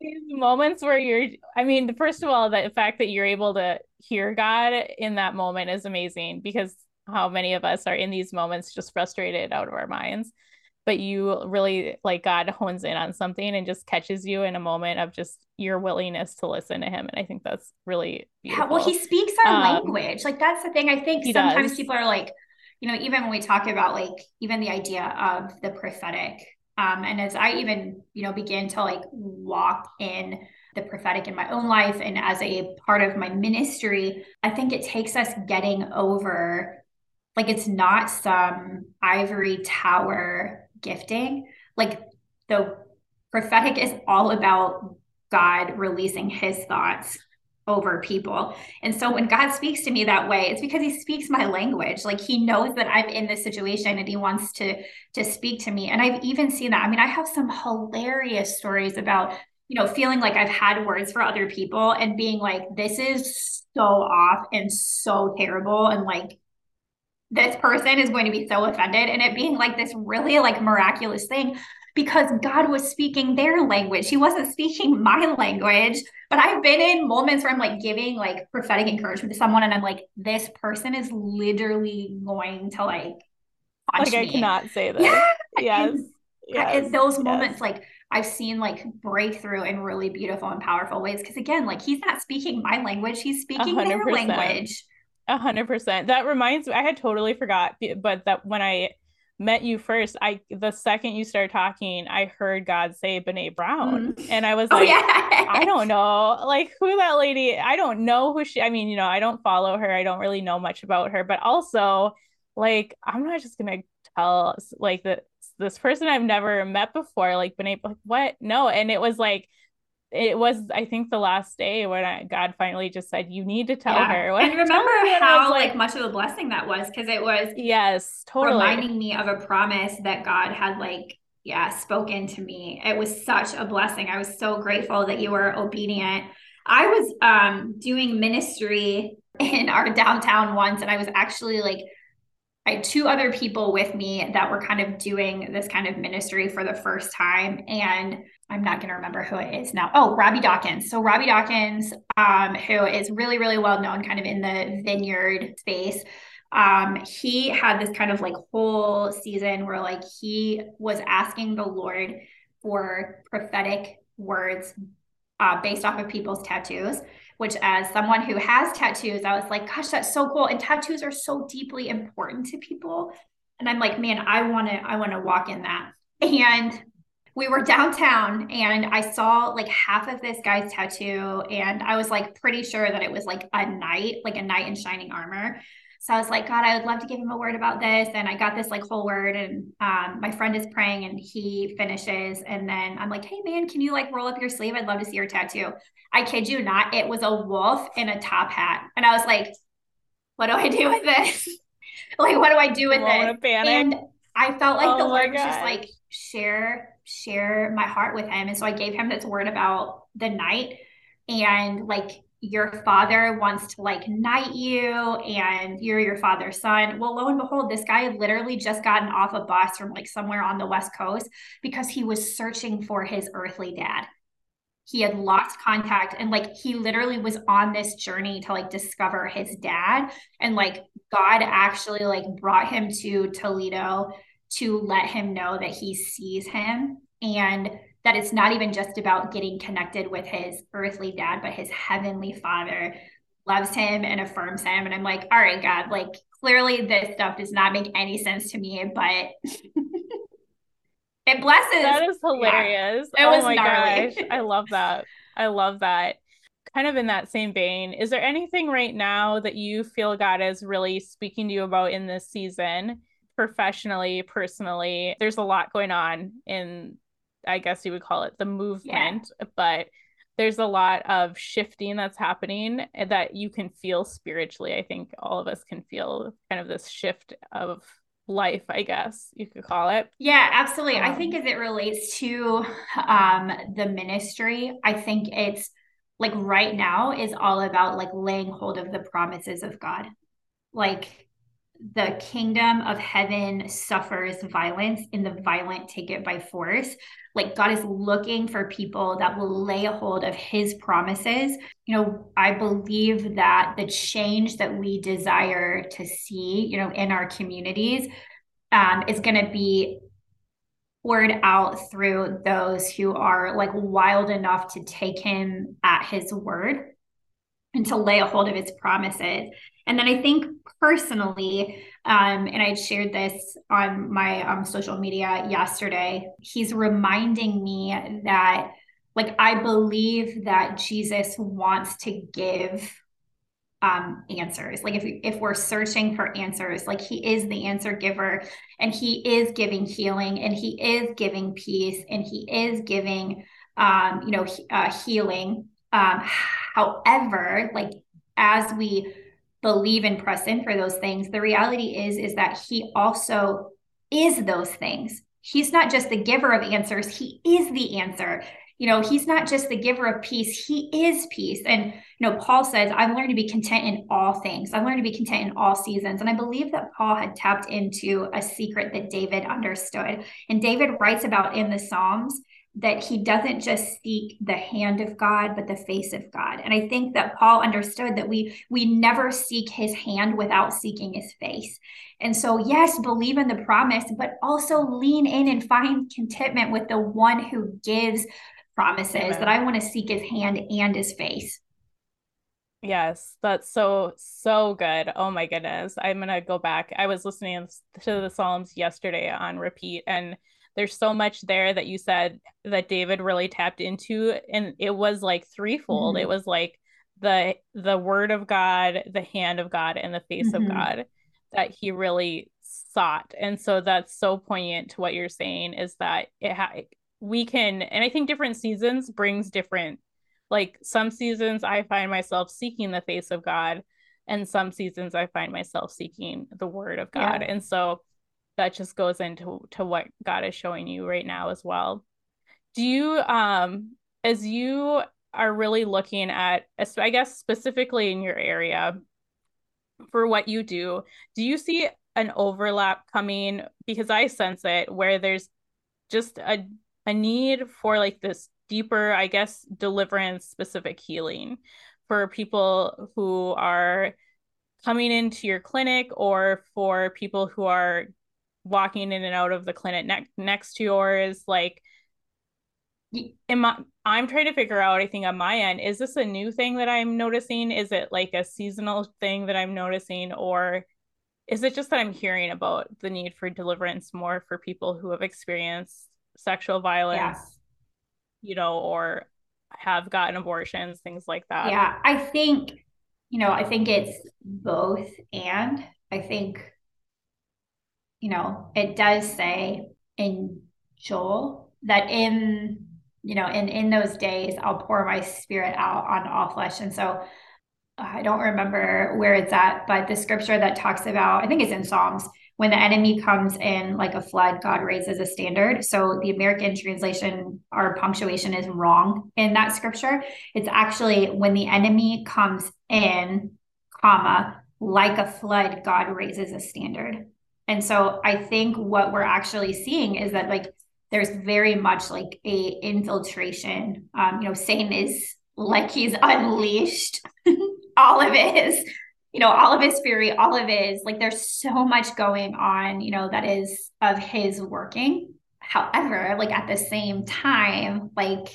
these moments where you're I mean, first of all, the fact that you're able to hear God in that moment is amazing because how many of us are in these moments just frustrated out of our minds but you really like God hones in on something and just catches you in a moment of just your willingness to listen to him. And I think that's really beautiful. Yeah, well, he speaks our um, language. Like that's the thing. I think sometimes does. people are like, you know, even when we talk about like even the idea of the prophetic. Um, and as I even, you know, begin to like walk in the prophetic in my own life and as a part of my ministry, I think it takes us getting over like it's not some ivory tower gifting. Like the prophetic is all about God releasing his thoughts over people. And so when God speaks to me that way, it's because he speaks my language. Like he knows that I'm in this situation and he wants to to speak to me. And I've even seen that. I mean, I have some hilarious stories about, you know, feeling like I've had words for other people and being like this is so off and so terrible and like this person is going to be so offended and it being like this really like miraculous thing because God was speaking their language. He wasn't speaking my language. But I've been in moments where I'm like giving like prophetic encouragement to someone and I'm like, this person is literally going to like like me. I cannot say [laughs] this. Yeah. Yes. Yes. Those moments, yes. like I've seen like breakthrough in really beautiful and powerful ways. Cause again, like he's not speaking my language, he's speaking 100%. their language. A hundred percent. That reminds me, I had totally forgot, but that when I met you first, I the second you started talking, I heard God say Brene Brown, mm. and I was oh, like, oh, yeah. I don't [laughs] know, like who that lady. I don't know who she. I mean, you know, I don't follow her. I don't really know much about her, but also, like, I'm not just gonna tell like that this person I've never met before, like Brene, like what? No, and it was like it was I think the last day when I, God finally just said you need to tell yeah. her. When and remember how like, like, much of a blessing that was because it was yes totally reminding me of a promise that God had like yeah spoken to me. It was such a blessing. I was so grateful that you were obedient. I was um doing ministry in our downtown once and I was actually like I had two other people with me that were kind of doing this kind of ministry for the first time. And I'm not going to remember who it is now. Oh, Robby Dawkins. So, Robby Dawkins, um, who is really, really well known kind of in the vineyard space. Um, he had this kind of like whole season where like he was asking the Lord for prophetic words uh, based off of people's tattoos which as someone who has tattoos, I was like, gosh, that's so cool. And tattoos are so deeply important to people. And I'm like, man, I want to, I want to walk in that. And we were downtown and I saw like half of this guy's tattoo. And I was like pretty sure that it was like a knight, like a knight in shining armor. So I was like, God, I would love to give him a word about this. And I got this like whole word. And um, my friend is praying and he finishes. And then I'm like, hey, man, can you like roll up your sleeve? I'd love to see your tattoo. I kid you not, it was a wolf in a top hat. And I was like, what do I do with this? [laughs] like, what do I do with this? And I felt like oh the Lord was just like, share, share my heart with him. And so I gave him this word about the night and like your father wants to like knight you and you're your father's son. Well, lo and behold, this guy had literally just gotten off a bus from like somewhere on the West Coast because he was searching for his earthly dad. He had lost contact and like he literally was on this journey to like discover his dad. And like God actually like brought him to Toledo to let him know that he sees him and that it's not even just about getting connected with his earthly dad, but his heavenly father loves him and affirms him. And I'm like, all right, God, like clearly this stuff does not make any sense to me, but [laughs] it blesses. That is hilarious. Yeah, oh my gnarly. gosh. I love that. I love that. Kind of in that same vein, is there anything right now that you feel God is really speaking to you about in this season? professionally, personally. There's a lot going on in I guess you would call it the movement, yeah. but there's a lot of shifting that's happening that you can feel spiritually. I think all of us can feel kind of this shift of life, I guess you could call it. Yeah, absolutely. Um, I think as it relates to um, the ministry, I think it's like right now is all about like laying hold of the promises of God. Like the kingdom of heaven suffers violence and the violent take it by force. Like God is looking for people that will lay a hold of his promises. You know, I believe that the change that we desire to see, you know, in our communities um, is going to be poured out through those who are like wild enough to take him at his word and to lay a hold of his promises. And then I think personally, um, and I shared this on my um, social media yesterday, he's reminding me that, like, I believe that Jesus wants to give um answers. Like if if we're searching for answers like he is the answer giver and he is giving healing and he is giving peace and he is giving um you know uh, healing. Um however like as we believe and press in for those things. The reality is is that he also is those things. He's not just the giver of answers he is the answer. You know he's not just the giver of peace he is peace. And you know paul says i've learned to be content in all things. I've learned to be content in all seasons. And i believe that paul had tapped into a secret that david understood. And david writes about in the psalms that he doesn't just seek the hand of God, but the face of God. And I think that Paul understood that we we never seek his hand without seeking his face. And so, yes, believe in the promise, but also lean in and find contentment with the one who gives promises Amen. that I want to seek his hand and his face. Yes, that's so so good. Oh my goodness. I'm going to go back. I was listening to the Psalms yesterday on repeat and there's so much there that you said that David really tapped into and it was like threefold. Mm-hmm. It was like the the word of God, the hand of God and the face mm-hmm. of God that he really sought. And so that's so poignant to what you're saying is that it ha- we can and I think different seasons brings different like some seasons I find myself seeking the face of God and some seasons I find myself seeking the word of God. Yeah. And so that just goes into to what God is showing you right now as well. Do you um as you are really looking at I guess specifically in your area for what you do, do you see an overlap coming because I sense it where there's just a a need for like this deeper, I guess, deliverance specific healing for people who are coming into your clinic or for people who are walking in and out of the clinic ne- next to yours like am I, i'm trying to figure out i think on my end is this a new thing that i'm noticing? Is it like a seasonal thing that i'm noticing? Or is it just that i'm hearing about the need for deliverance more for people who have experienced sexual violence yeah. you know or have gotten abortions things like that? Yeah i think you know i think it's both and. I think you know, it does say in Joel that in, you know, in in those days I'll pour my spirit out on all flesh. And so uh, I don't remember where it's at, but the scripture that talks about, I think it's in Psalms, when the enemy comes in like a flood, God raises a standard. So the American translation, our punctuation is wrong in that scripture. It's actually when the enemy comes in, comma, like a flood, God raises a standard. And so I think what we're actually seeing is that like there's very much like a infiltration. Um, you know, Satan is like he's unleashed [laughs] all of his, you know, all of his fury, all of his like there's so much going on, you know, that is of his working. However, like at the same time, like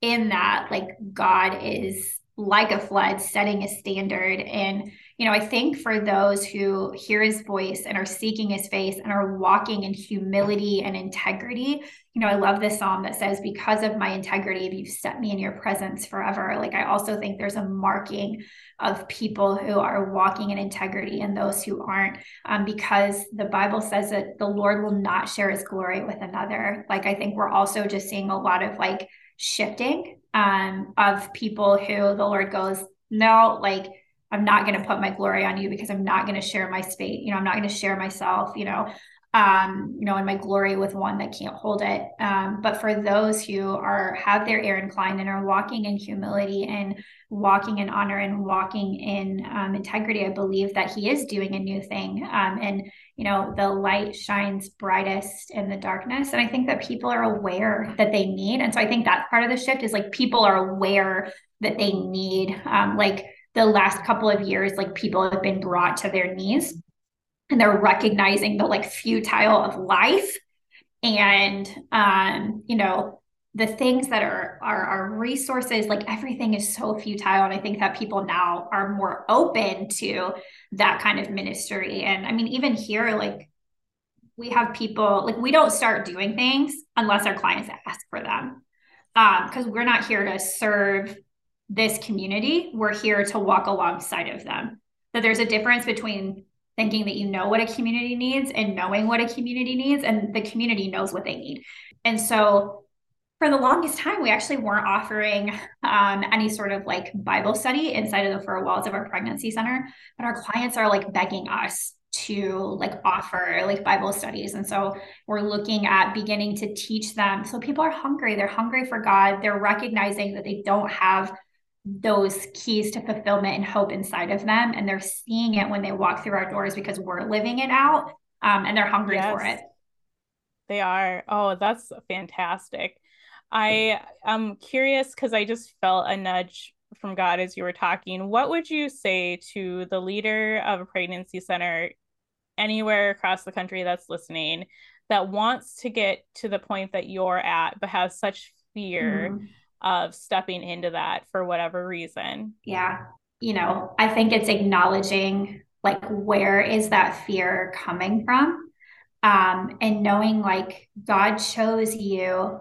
in that, like God is like a flood setting a standard and you know, I think for those who hear his voice and are seeking his face and are walking in humility and integrity, you know, I love this psalm that says, Because of my integrity, you've set me in your presence forever. Like, I also think there's a marking of people who are walking in integrity and those who aren't, um, because the Bible says that the Lord will not share his glory with another. Like, I think we're also just seeing a lot of like shifting um, of people who the Lord goes, No, like, I'm not going to put my glory on you because I'm not going to share my space. You know, I'm not going to share myself, you know, um, you know, and my glory with one that can't hold it. Um, but for those who are have their ear inclined and are walking in humility and walking in honor and walking in um, integrity, I believe that He is doing a new thing. Um, and you know, the light shines brightest in the darkness, and I think that people are aware that they need. And so I think that part of the shift is like people are aware that they need, um, like the last couple of years, like people have been brought to their knees and they're recognizing the like futile of life and um, you know, the things that are are our resources, like everything is so futile. And I think that people now are more open to that kind of ministry. And I mean, even here, like we have people like we don't start doing things unless our clients ask for them because um, we're not here to serve this community, we're here to walk alongside of them. That there's a difference between thinking that you know what a community needs and knowing what a community needs, and the community knows what they need. And so, for the longest time, we actually weren't offering um, any sort of like Bible study inside of the four walls of our pregnancy center, but our clients are like begging us to like offer like Bible studies. And so we're looking at beginning to teach them. So people are hungry. They're hungry for God. They're recognizing that they don't have those keys to fulfillment and hope inside of them. And they're seeing it when they walk through our doors because we're living it out um, and they're hungry yes, for it. They are. Oh, that's fantastic. I am curious because I just felt a nudge from God as you were talking. What would you say to the leader of a pregnancy center anywhere across the country that's listening that wants to get to the point that you're at, but has such fear? Mm-hmm of stepping into that for whatever reason. Yeah. You know, I think it's acknowledging like where is that fear coming from? Um, and knowing like God chose you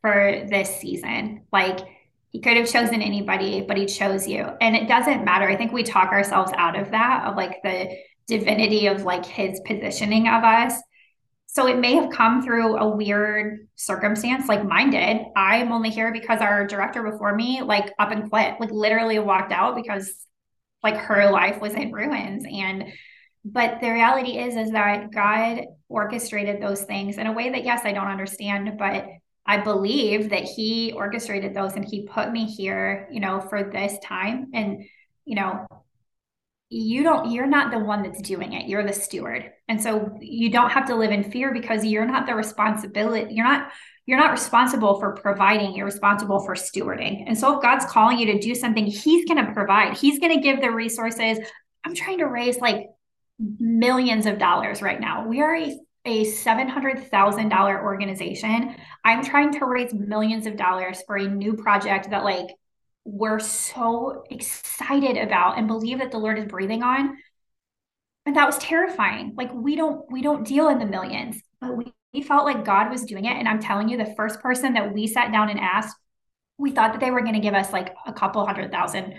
for this season. Like he could have chosen anybody, but he chose you. And it doesn't matter. I think we talk ourselves out of that, of like the divinity of like his positioning of us. So it may have come through a weird circumstance like mine did. I'm only here because our director before me like up and quit, like literally walked out because like her life was in ruins and but the reality is is that God orchestrated those things in a way that yes, I don't understand, but I believe that he orchestrated those and he put me here, you know, for this time and you know, you don't you're not the one that's doing it. You're the steward. And so you don't have to live in fear because you're not the responsibility you're not you're not responsible for providing you're responsible for stewarding. And so if god's calling you to do something he's going to provide. He's going to give the resources. I'm trying to raise like millions of dollars right now. We are a a $700,000 organization. I'm trying to raise millions of dollars for a new project that like we're so excited about and believe that the Lord is breathing on. And that was terrifying. Like we don't we don't deal in the millions, but we, we felt like God was doing it. And I'm telling you, the first person that we sat down and asked, we thought that they were going to give us like a couple hundred thousand.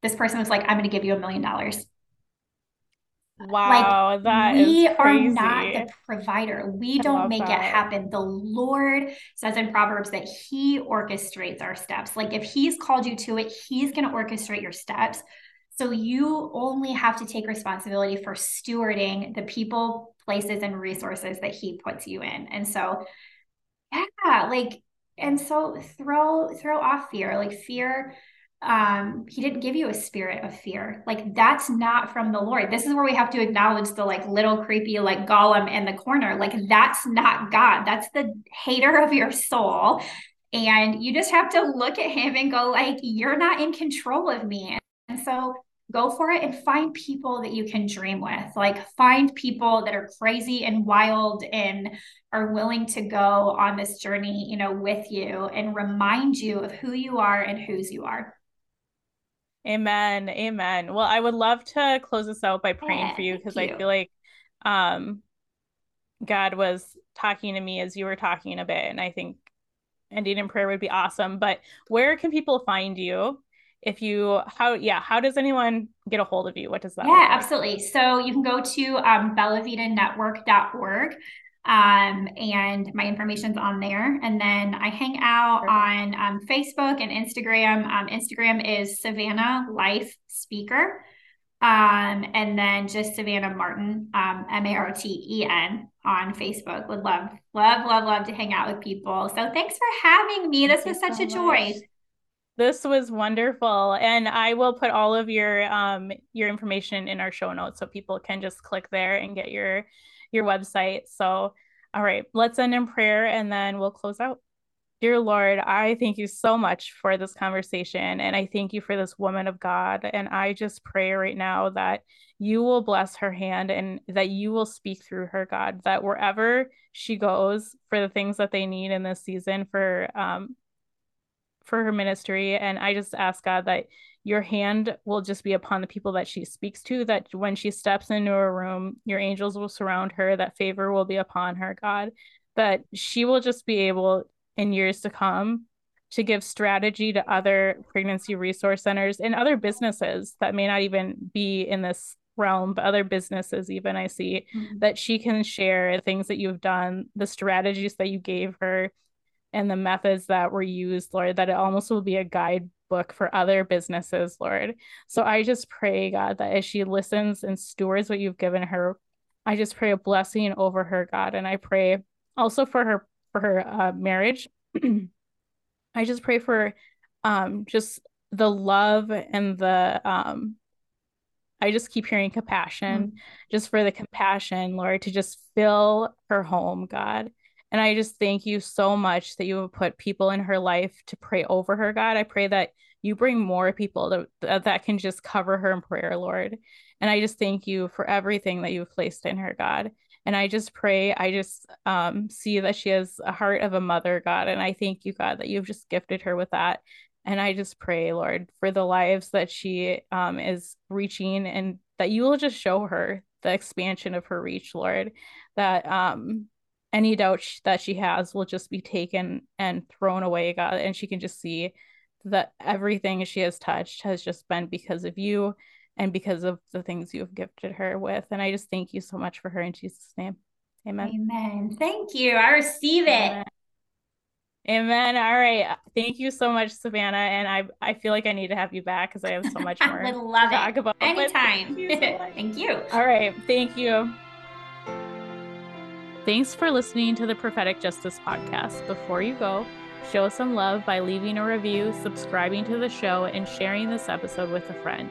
This person was like, I'm going to give you a million dollars. Wow, like, that we are not the provider. We I don't make that. it happen. The Lord says in Proverbs that He orchestrates our steps. Like if He's called you to it, He's going to orchestrate your steps. So you only have to take responsibility for stewarding the people, places, and resources that He puts you in. And so, yeah, like, and so throw throw off fear. Like fear um he didn't give you a spirit of fear. Like that's not from the lord. This is where we have to acknowledge the like little creepy like Gollum in the corner. Like that's not god. That's the hater of your soul. And you just have to look at him and go like you're not in control of me. And so go for it and find people that you can dream with. Like find people that are crazy and wild and are willing to go on this journey you know with you and remind you of who you are and whose you are Amen. Amen. Well, I would love to close this out by praying yeah, for you because I feel like um God was talking to me as you were talking a bit and I think ending in prayer would be awesome. But where can people find you? If you how yeah, how does anyone get a hold of you? What does that Yeah, like? absolutely. So you can go to um bellavitanetwork.org um, and my information's on there. And then I hang out on um, Facebook and Instagram. Um, Instagram is Savannah Life Speaker. Um, and then just Savannah Marten, um, M A R T E N on Facebook. Would love, love, love, love to hang out with people. So thanks for having me. This Thank was such so a joy. Much. This was wonderful, and I will put all of your um your information in our show notes so people can just click there and get your your website. So, all right, let's end in prayer and then we'll close out. Dear Lord, I thank you so much for this conversation. And I thank you for this woman of God. And I just pray right now that you will bless her hand and that you will speak through her, God, that wherever she goes for the things that they need in this season for, um, for her ministry. And I just ask God that your hand will just be upon the people that she speaks to, that when she steps into a room, your angels will surround her, that favor will be upon her, God, that she will just be able in years to come to give strategy to other pregnancy resource centers and other businesses that may not even be in this realm, but other businesses, even I see mm-hmm. that she can share things that you've done, the strategies that you gave her, and the methods that were used, Lord, that it almost will be a guide book for other businesses, Lord. So I just pray, God, that as she listens and stewards what you've given her, I just pray a blessing over her, God. And I pray also for her for her uh, marriage. [clears throat] I just pray for um just the love and the um I just keep hearing compassion, mm-hmm. just for the compassion, Lord, to just fill her home, God. And I just thank you so much that you have put people in her life to pray over her, God. I pray that you bring more people that, that can just cover her in prayer, Lord. And I just thank you for everything that you've placed in her, God. And I just pray, I just um, see that she has a heart of a mother, God. And I thank you, God, that you've just gifted her with that. And I just pray, Lord, for the lives that she um, is reaching and that you will just show her the expansion of her reach, Lord. That um, any doubt that she has will just be taken and thrown away, God, and she can just see that everything she has touched has just been because of you and because of the things you have gifted her with. And I just thank you so much for her in Jesus' name. Amen. Amen. Thank you. I receive it. Amen. Amen. All right. Thank you so much, Savannah. And I I feel like I need to have you back because I have so much [laughs] more I love to talk about. Anytime. Thank you, so [laughs] thank you. All right. Thank you. Thanks for listening to the Prophetic Justice Podcast. Before you go, show us some love by leaving a review, subscribing to the show, and sharing this episode with a friend.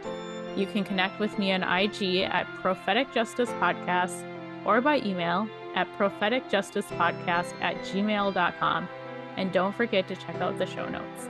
You can connect with me on IG at Prophetic Justice Podcast or by email at propheticjusticepodcast at gmail.com. And don't forget to check out the show notes.